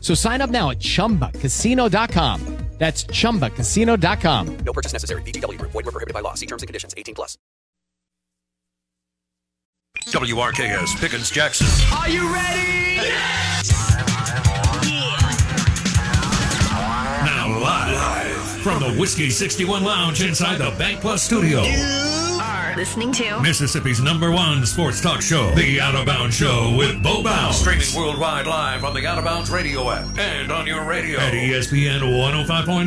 So sign up now at chumbacasino.com. That's chumbacasino.com. No purchase necessary. VGW Group. Void were prohibited by law. See terms and conditions. 18 plus. WRKS Pickens Jackson. Are you ready? Yeah. Now live from the Whiskey 61 Lounge inside the Bank Plus studio. Are listening to Mississippi's number one sports talk show, The Out of Bounds Show with Bo Bounds. Streaming worldwide live on the Out of Bounds radio app and on your radio at ESPN 105.9.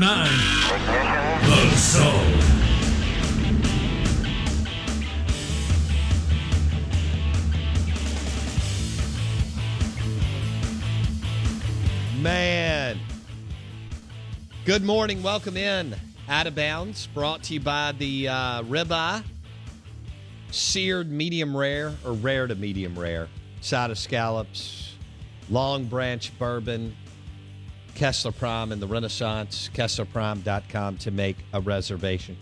The Zone. Man. Good morning. Welcome in. Out of bounds. Brought to you by the uh, ribeye. Seared medium rare or rare to medium rare. Side of scallops. Long branch bourbon. Kessler Prime and the Renaissance. KesslerPrime.com to make a reservation.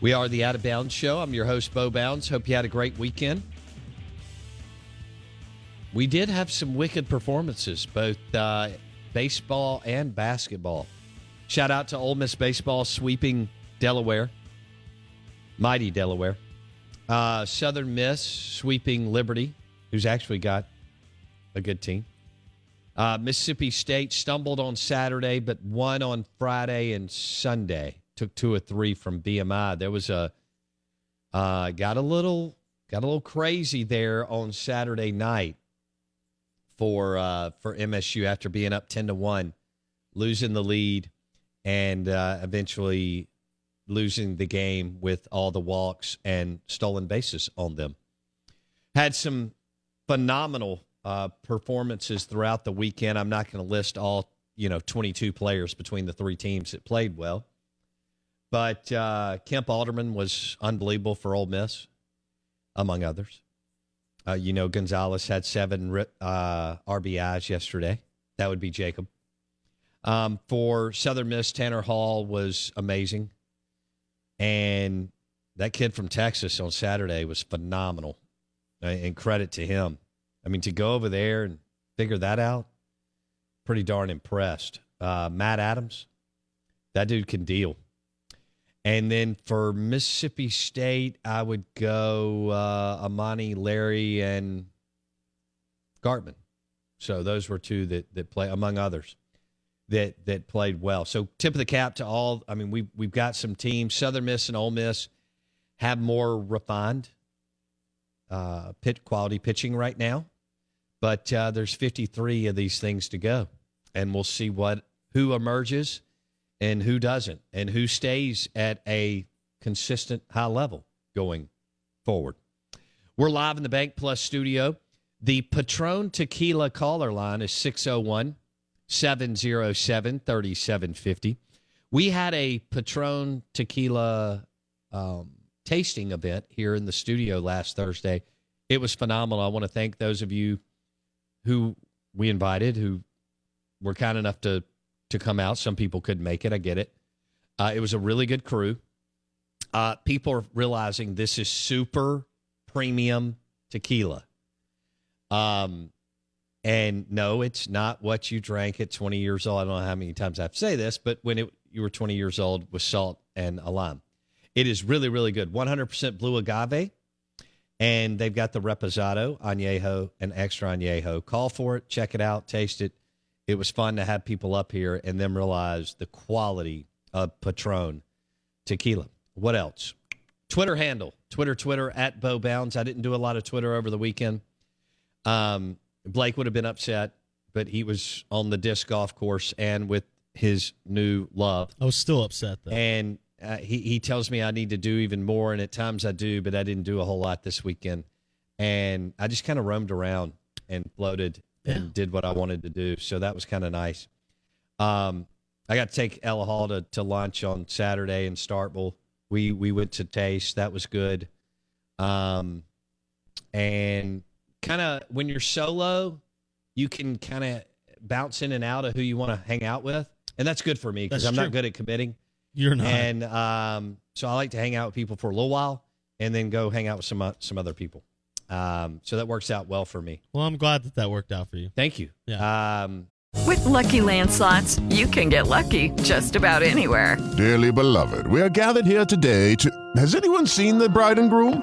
We are the Out of Bounds Show. I'm your host, Bo Bounds. Hope you had a great weekend. We did have some wicked performances, both uh, baseball and basketball. Shout out to Ole Miss baseball sweeping Delaware, mighty Delaware. Uh, Southern Miss sweeping Liberty, who's actually got a good team. Uh, Mississippi State stumbled on Saturday, but won on Friday and Sunday. Took two or three from VMI. There was a uh, got a little got a little crazy there on Saturday night for uh, for MSU after being up ten to one, losing the lead, and uh, eventually losing the game with all the walks and stolen bases on them. Had some phenomenal uh, performances throughout the weekend. I'm not going to list all you know 22 players between the three teams that played well, but uh, Kemp Alderman was unbelievable for Ole Miss, among others. Uh, you know, Gonzalez had seven uh, RBIs yesterday. That would be Jacob. Um, for Southern Miss, Tanner Hall was amazing. And that kid from Texas on Saturday was phenomenal. Uh, And credit to him. I mean, to go over there and figure that out, pretty darn impressed. Uh, Matt Adams, that dude can deal. And then for Mississippi State, I would go uh, Amani, Larry, and Gartman. So those were two that that play among others that that played well. So tip of the cap to all. I mean, we we've got some teams. Southern Miss and Ole Miss have more refined uh, pit quality pitching right now, but uh, there's 53 of these things to go, and we'll see what who emerges and who doesn't, and who stays at a consistent high level going forward. We're live in the Bank Plus studio. The Patron Tequila caller line is 601 707 3750. We had a Patron Tequila um, tasting event here in the studio last Thursday. It was phenomenal. I want to thank those of you who we invited who were kind enough to to come out. Some people couldn't make it. I get it. Uh, it was a really good crew. uh, people are realizing this is super premium tequila. Um, and no, it's not what you drank at 20 years old. I don't know how many times I have to say this, but when it, you were 20 years old with salt and a lime, it is really, really good. 100% blue agave, and they've got the reposado, añejo, and extra añejo. Call for it, check it out, taste it. It was fun to have people up here and then realize the quality of Patron tequila. What else? Twitter handle, Twitter, Twitter at Bo Bounds. I didn't do a lot of Twitter over the weekend. Um, Blake would have been upset, but he was on the disc golf course and with his new love. I was still upset though. And uh, he, he tells me I need to do even more, and at times I do, but I didn't do a whole lot this weekend. And I just kind of roamed around and floated and Yeah. did what I wanted to do. So that was kind of nice. Um, I got to take Ella Hall to, to lunch on Saturday in Starkville. We we went to taste. That was good. Um, and kind of when you're solo, you can kind of bounce in and out of who you want to hang out with, and that's good for me because I'm true. not good at committing. You're not. And um, so I like to hang out with people for a little while and then go hang out with some o- some other people. Um, so that works out well for me. well, I'm glad that that worked out for you. Thank you. Um, With Lucky Land slots, you can get lucky just about anywhere. Dearly beloved, we are gathered here today to. Has anyone seen the bride and groom?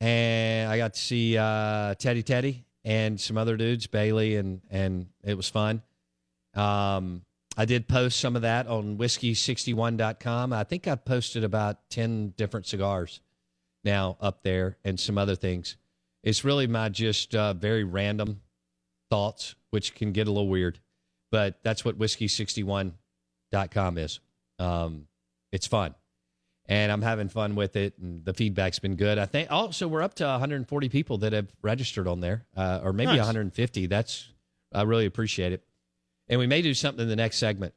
and I got to see uh, Teddy Teddy and some other dudes, Bailey, and and it was fun. Um, I did post some of that on whiskey61.com. I think I've posted about 10 different cigars now up there and some other things. It's really my just uh, very random thoughts, which can get a little weird, but that's what whiskey61.com is. Um, it's fun and I'm having fun with it, and the feedback's been good. I think also we're up to 140 people that have registered on there, uh, or maybe Nice. 150. That's I really appreciate it, and we may do something in the next segment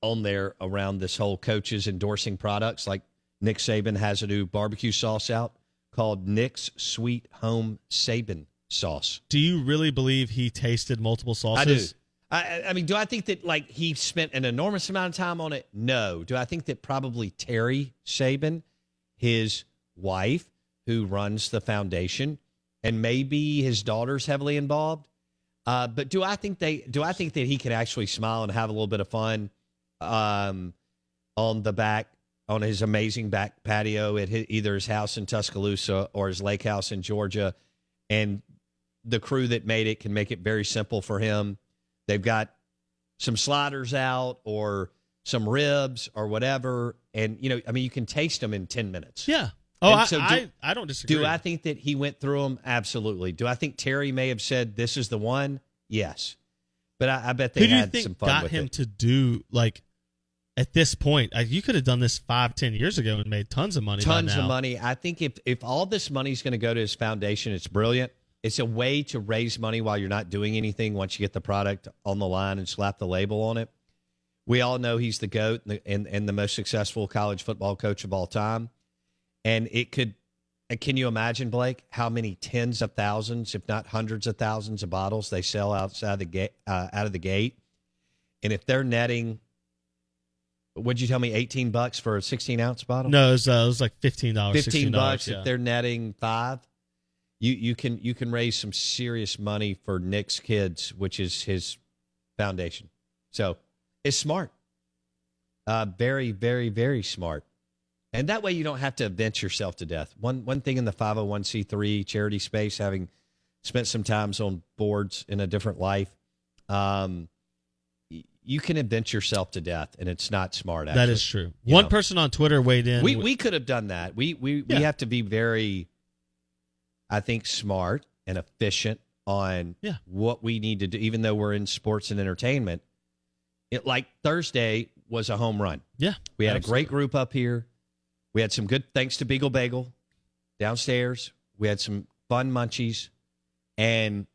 on there around this whole coaches endorsing products. Like Nick Saban has a new barbecue sauce out called Nick's Sweet Home Saban Sauce. do you really believe he tasted multiple sauces? I do. I, I- mean, do I think that like he spent an enormous amount of time on it? No. Do I think that probably Terry Saban, his wife, who runs the foundation, and maybe his daughter's heavily involved? Uh, but do I think they? Do I think that he could actually smile and have a little bit of fun um, on the back on his amazing back patio at his, either his house in Tuscaloosa or his lake house in Georgia, and the crew that made it can make it very simple for him. They've got some sliders out or some ribs or whatever, and you know, I mean, you can taste them in ten minutes. Yeah. Oh, I, so do- I, I don't disagree. Do I think that he went through them? Absolutely. Do I think Terry may have said this is the one? Yes, but I, I bet they Who do you had some fun got him it. to do like at this point? Like, you could have done this five, ten years ago and made tons of money. by Tons of money. I think if if all this money is going to go to his foundation, it's brilliant. It's a way to raise money while you're not doing anything. Once you get the product on the line and slap the label on it, we all know he's the goat and the, and, and the most successful college football coach of all time. And it could. Can you imagine, Blake, how many tens of thousands, if not hundreds of thousands, of bottles they sell outside the gate, uh, out of the gate? And if they're netting, would you tell me, eighteen bucks for a sixteen ounce bottle? No, it was, uh, it was like fifteen dollars. fifteen bucks Yeah. if they're netting five. You you can you can raise some serious money for Nick's kids, which is his foundation. So it's smart. Uh, very very very smart, and that way you don't have to vent yourself to death. One one thing in the five hundred one c three charity space, having spent some times on boards in a different life, um, you can invent yourself to death, and it's not smart. Actually. that is true. You One know. person on Twitter weighed in. We we could have done that. We we Yeah. we have to be very, I think, smart and efficient on Yeah. what we need to do. Even though we're in sports and entertainment, it like Thursday was a home run. yeah, We had a great group up here. We had some good thanks to Beagle Bagel. downstairs. We had some fun munchies, and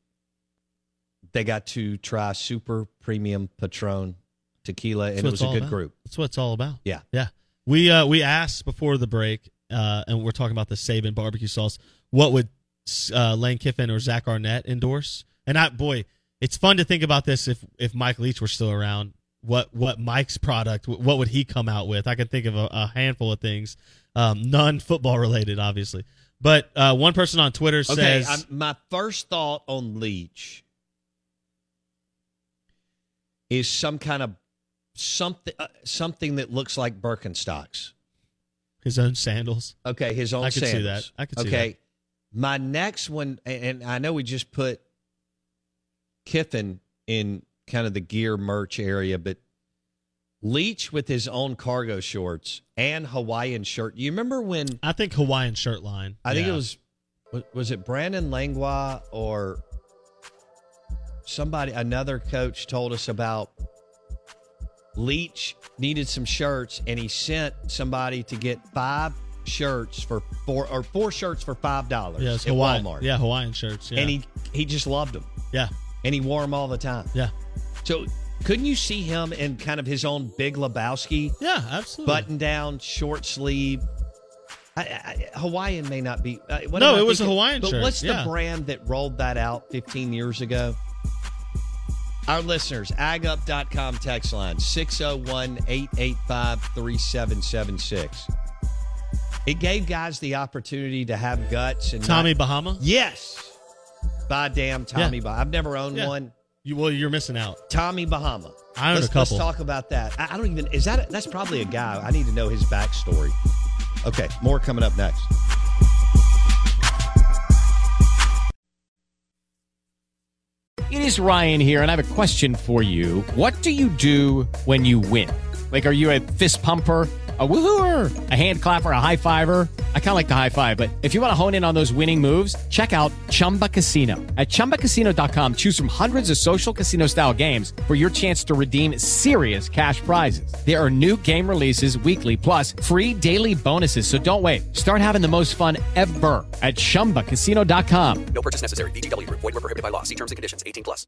they got to try super premium Patron tequila, and it was a good about. group. That's what it's all about. Yeah. Yeah. We uh we asked before the break, uh, and we're talking about the Saban barbecue sauce. What would uh, Lane Kiffin or Zach Arnett endorse? And I boy, it's fun to think about this if if Mike Leach were still around. What what Mike's product? What would he come out with? I can think of a, a handful of things, um, none football related, obviously. But uh, one person on Twitter Okay, says, I'm, my first thought on Leach is some kind of something uh, something that looks like Birkenstocks. his own sandals. Okay, his own sandals. I could see that. I could see okay, that. My next one, and I know we just put Kiffin in kind of the gear merch area, but Leach with his own cargo shorts and Hawaiian shirt. You remember when I think Hawaiian shirt line. I think it was was- was it Brandon Langlois or somebody another coach told us about Leach needed some shirts and he sent somebody to get five shirts for four or four shirts for five dollars Yeah, at Hawaiian. Walmart. Yeah, Hawaiian shirts. Yeah. and he he just loved them yeah, and he wore them all the time. yeah, So couldn't you see him in kind of his own Big Lebowski yeah, absolutely. button down, short sleeve? I, I, Hawaiian may not be. Uh, what No, it was a? Hawaiian but shirt, what's yeah. the brand that rolled that out 15 years ago? Our listeners, agup.com text line 601 885 3776. It gave guys the opportunity to have guts and Tommy not- Bahama. Yes. By damn Tommy Yeah. Bahama. I've never owned Yeah. one. You well, you're missing out. Tommy Bahama. I own a let's, couple. Let's talk about that. I, I don't even. Is that? A, that's probably a guy. I need to know his backstory. Okay, more coming up next. It is Ryan here, and I have a question for you. What do you do when you win? Like, are you a fist pumper? A woohooer, a hand clapper, a high fiver. I kind of like the high five, but if you want to hone in on those winning moves, check out Chumba Casino. At chumbacasino.com, choose from hundreds of social casino style games for your chance to redeem serious cash prizes. There are new game releases weekly, plus free daily bonuses. So don't wait. Start having the most fun ever at chumbacasino.com. No purchase necessary. Group. Void were prohibited by law. See terms and conditions. 18 plus.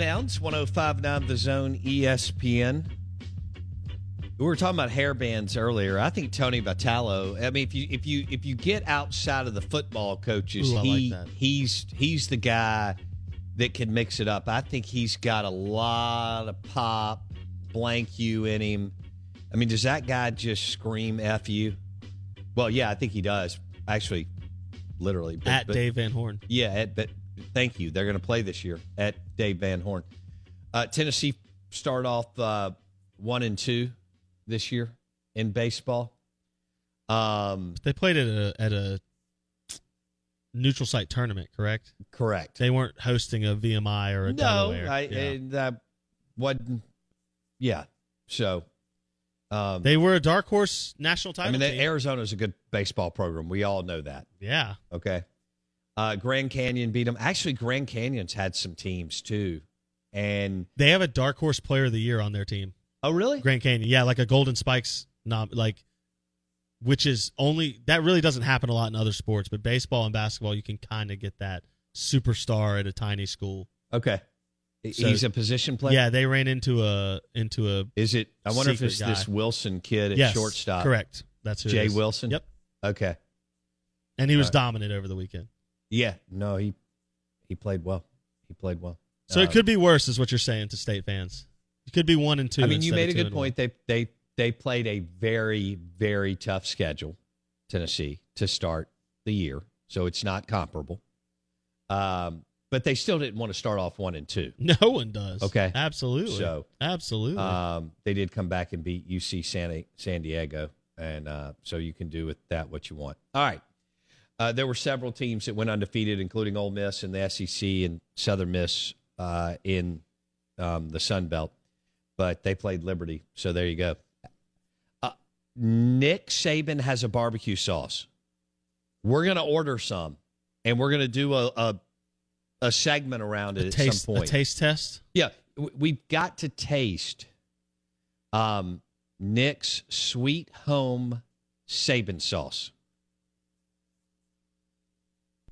Bounds, 1059 The Zone ESPN. We were talking about hair bands earlier. I think Tony Vitello. I mean, if you if you if you get outside of the football coaches, Ooh, I like he he's he's the guy that can mix it up. I think he's got a lot of pop, blank you in him. I mean, does that guy just scream "f you"? Well, yeah, I think he does. Actually, literally. but- At but- Dave Van Horn. yeah, at, but thank you. They're going to play this year at Dave Van Horn. Uh, Tennessee start off uh, one and two this year in baseball. Um, They played at a at a neutral site tournament, correct? correct. They weren't hosting a VMI or a no, Delaware. I, Yeah. and that wasn't. Yeah, so Um, They were a dark horse national title I mean, team. Arizona's a good baseball program. We all know that. yeah. Okay. Uh, Grand Canyon beat them. Actually, Grand Canyon's had some teams too. And They have a dark horse player of the year on their team. oh, really? Grand Canyon. Yeah, like a Golden Spikes nom like which is only that really doesn't happen a lot in other sports, but baseball and basketball you can kind of get that superstar at a tiny school. Okay. So- He's a position player. Yeah, they ran into a into a Is it? I wonder if it's this. Wilson kid at Yes, shortstop. Correct. That's who Jay is. Wilson. Yep. Okay. And he was Right. dominant over the weekend. Yeah. No, he he played well. He played well. So Uh, it could be worse, is what you're saying to state fans. It could be one and two. I mean, you made a good and one. point. They they they played a very very tough schedule, Tennessee, to start the year. So it's not comparable. Um, but they still didn't want to start off one and two. No one does. Okay. Absolutely. So absolutely. Um, they did come back and beat UC San, San Diego, and uh, so you can do with that what you want. All right. Uh, there were several teams that went undefeated, including Ole Miss and the SEC and Southern Miss uh, in um, the Sun Belt, but they played Liberty. So there you go. Uh, Nick Saban has a barbecue sauce. We're going to order some, and we're going to do a, a a segment around it a at taste, some a taste test. Yeah, we've got to taste um, Nick's Sweet Home Saban sauce.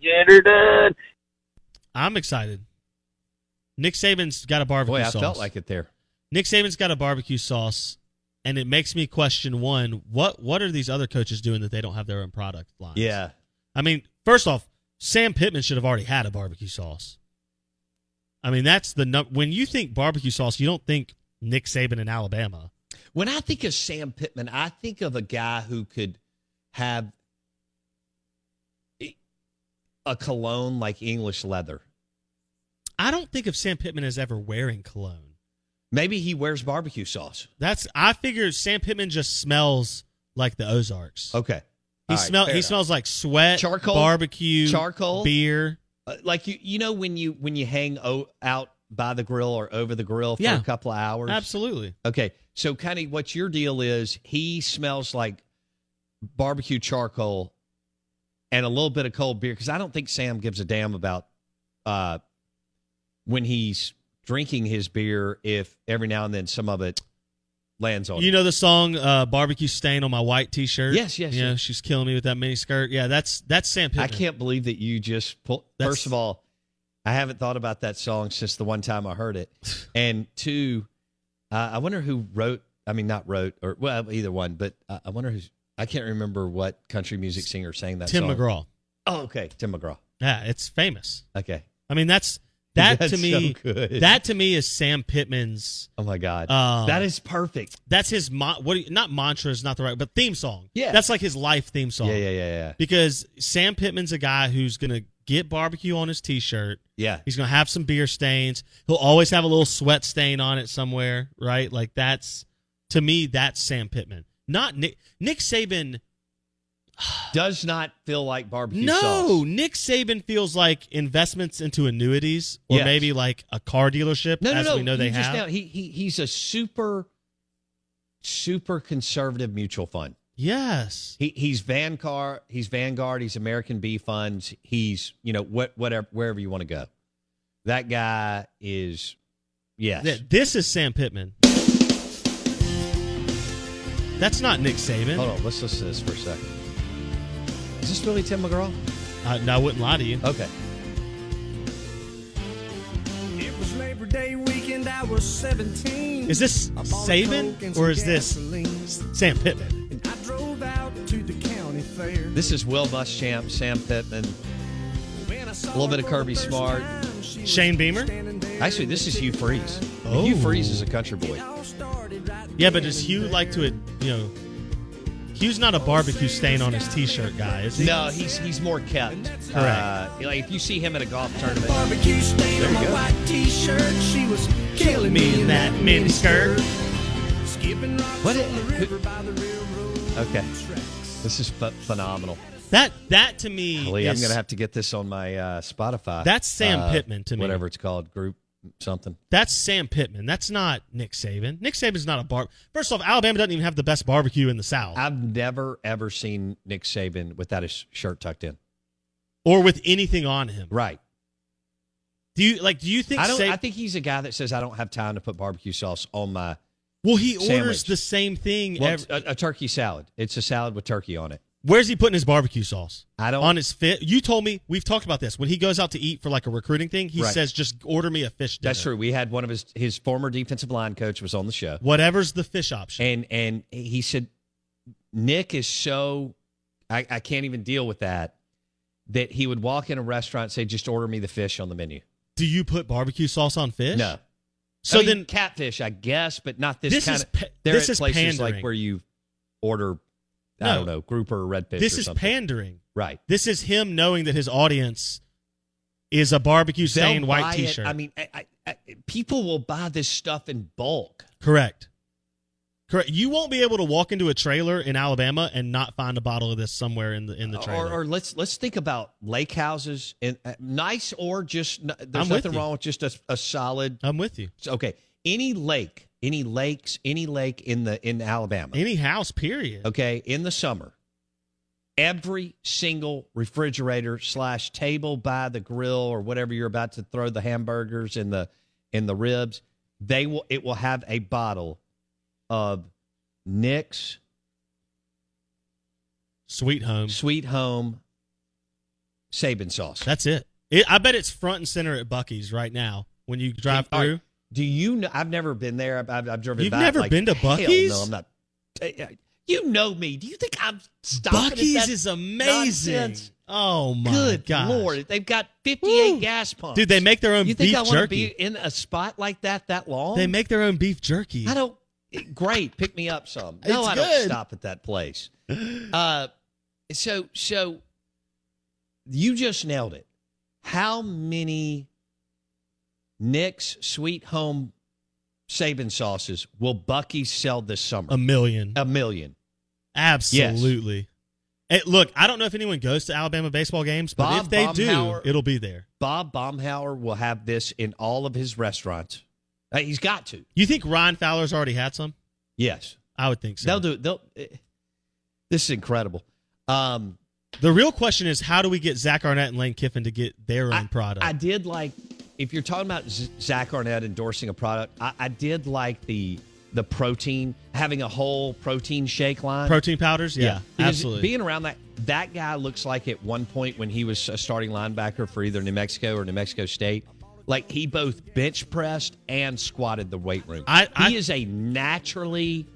Get her done. I'm excited. Nick Saban's got a barbecue sauce. Boy, I sauce. felt like it there. Nick Saban's got a barbecue sauce, and it makes me question one: what what are these other coaches doing that they don't have their own product line? Yeah, I mean, first off, Sam Pittman should have already had a barbecue sauce. I mean, that's the num- when you think barbecue sauce, you don't think Nick Saban in Alabama. When I think of Sam Pittman, I think of a guy who could have a cologne like English leather. I don't think of Sam Pittman as ever wearing cologne. Maybe he wears barbecue sauce. That's I figure Sam Pittman just smells like the Ozarks. Okay. He right, smell he enough. smells like sweat, Charcoal? barbecue, Charcoal? beer. Uh, like you, you know when you when you hang o- out by the grill or over the grill for Yeah. a couple of hours. Absolutely. Okay, so kind of what your deal is? He smells like barbecue charcoal and a little bit of cold beer because I don't think Sam gives a damn about uh, when he's drinking his beer if every now and then some of it lands on. You him. know the song uh, "Barbecue Stain" on my white T-shirt. Yes, yes, know, yes. she's killing me with that mini skirt. Yeah, that's that's Sam Pittman. I can't believe that you just pull. That's- First of all, I haven't thought about that song since the one time I heard it, and two, uh, I wonder who wrote. I mean, not wrote or well, either one. But uh, I wonder who's. I can't remember what country music singer sang that. Song. Tim song. McGraw. Oh, okay, Tim McGraw. Yeah, it's famous. Okay. I mean, that's that That's to me. so. That to me is Sam Pittman's. Oh my God, Um, that is perfect. That's his mo- what? you- Not mantra is not the right, but theme song. Yeah. that's like his life theme song. Yeah, yeah, yeah, yeah. Because Sam Pittman's a guy who's gonna get barbecue on his T-shirt. Yeah. He's gonna have some beer stains. He'll always have a little sweat stain on it somewhere, right? Like that's to me, that's Sam Pittman. Not Nick. Nick Saban. Does not feel like barbecue No, sauce. Nick Saban feels like investments into annuities, or Yes. maybe like a car dealership, No, no, as no. we know they just have. now- he, he he's a super, super conservative mutual fund. yes, He he's Vanguard. He's Vanguard. He's American B funds. He's you know what whatever wherever you want to go. That guy is yes. This is Sam Pittman. That's not Nick Saban. Hold on, let's listen to this for a second. Is this really Tim McGraw? Uh, no, I wouldn't lie to you. Okay. It was Labor Day weekend, I was 17. Is this I bought a Coke Saban or some is this. Sam Pittman? And I drove out to the county fair. This is Will Muschamp, Sam Pittman, When I a saw little bit of Kirby Smart. time, Shane Beamer? Actually, this is Hugh Freeze. Oh. Hugh Freeze is a country boy. All started right Yeah, but does Hugh like to, you know? Hugh's not a barbecue stain on his T-shirt guy, is he? No, he's he's more kept. Correct. Uh, like if you see him at a golf tournament, Barbecue stain There on you my go. white t-shirt. She was killing Me me in that mini skirt. Skipping rocks What it- the river by the railroad Okay. this is ph- phenomenal. That that to me Lee, I'm going to have to get this on my uh, Spotify. That's Sam uh, Pittman to me. Whatever it's called, group something. That's Sam Pittman. That's not Nick Saban. Nick Saban's not a bar. First off, Alabama doesn't even have the best barbecue in the South, I've never ever seen Nick Saban without his shirt tucked in. or with anything on him. Right. Do you like? Do you think? I don't. Sa- I think he's a guy that says I don't have time to put barbecue sauce on my. well, he orders the same thing. Well, every- a, a turkey salad. It's a salad with turkey on it. Where's he putting his barbecue sauce? I don't. On his fit. You told me we've talked about this. When he goes out to eat for like a recruiting thing, he Right. says, "Just order me a fish." Dinner. That's true. We had one of his his former defensive line coach was on the show, Whatever's the fish option. and and he said Nick is so I, I can't even deal with that that he would walk in a restaurant and say just order me the fish on the menu. Do you put barbecue sauce on fish? No. So I mean, then, catfish, I guess, but not this, This kind is of. They're this is places like where you order, I No. don't know, grouper or redfish. this or is something. pandering. Right. This is him knowing that his audience is a barbecue stained white. T-shirt. I mean, I, I, I, people will buy this stuff in bulk. Correct. Correct. You won't be able to walk into a trailer in Alabama and not find a bottle of this somewhere in the in the trailer. Or, or let's let's think about lake houses, and uh, nice or just there's I'm nothing you. wrong with just a, a solid. I'm with you. Okay, any lake, any lakes, any lake in the in Alabama, Any house, period. okay, in the summer, every single refrigerator slash table by the grill or whatever you're about to throw the hamburgers and the and the ribs, they will it will have a bottle of Nick's Sweet home. Sweet Home Saban sauce. That's it. it. I bet it's front and center at Buc-ee's right now when you drive All right. Do you know? I've never been there. I've, I've, I've driven. You've by, never like, been to hell No, I'm not. Eh, eh, you know me. Do you think I'm stopping? at Buc-ee's that is amazing. nonsense? Oh my Good gosh. lord! They've got 58 Woo. gas pumps. Dude, they make their own beef jerky? You think I want to jerky. be in a spot like that that long? They make their own beef jerky. I don't. Eh, great, pick me up some. No, It's I don't stop at that place. Uh, so so you just nailed it. How many Nick's Sweet Home Saban sauces will Buc-ee's sell this summer? A million. A million. Absolutely. Hey, look, I don't know if anyone goes to Alabama baseball games, but Bob if they Baumhower- do, it'll be there. Bob Baumhower will have this in all of his restaurants. Uh, he's got to. You think Ryan Fowler's already had some? Yes. I would think so. They'll do it. They'll. eh, This is incredible. Um, The real question is how do we get Zach Arnett and Lane Kiffin to get their own product? I did like if you're talking about Zach Arnett endorsing a product. I, I did like the the protein having a whole protein shake line. Protein powders? Yeah, Because absolutely. Being around that that guy looks like at one point when he was a starting linebacker for either New Mexico or New Mexico State. Like he both bench pressed and squatted the weight room. I- I- he is a naturally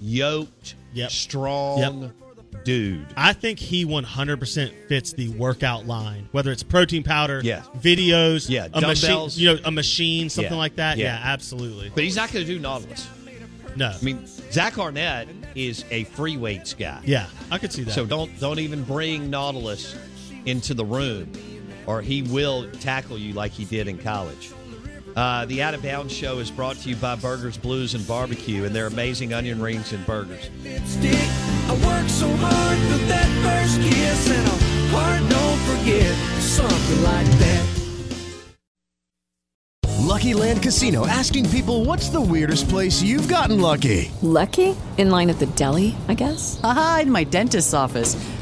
yoked, Yep. strong dude. I think he 100% fits the workout line, whether it's protein powder, Yeah. videos, Yeah, a machine, dumbbells. you know, a machine, something Yeah. like that. Yeah. Yeah, absolutely. But he's not going to do Nautilus. No, I mean, Zach Arnett is a free weights guy. yeah, I could see that. So don't don't even bring Nautilus into the room, or he will tackle you like he did in college. Uh, the Out of Bounds show is brought to you by Burgers, Blues, and Barbecue, and their amazing onion rings and burgers. Lipstick. I work so hard for that first kiss, and a heart don't forget something like that. Lucky Land Casino asking people what's the weirdest place you've gotten lucky? Lucky? In line at the deli, I guess? Aha, in my dentist's office.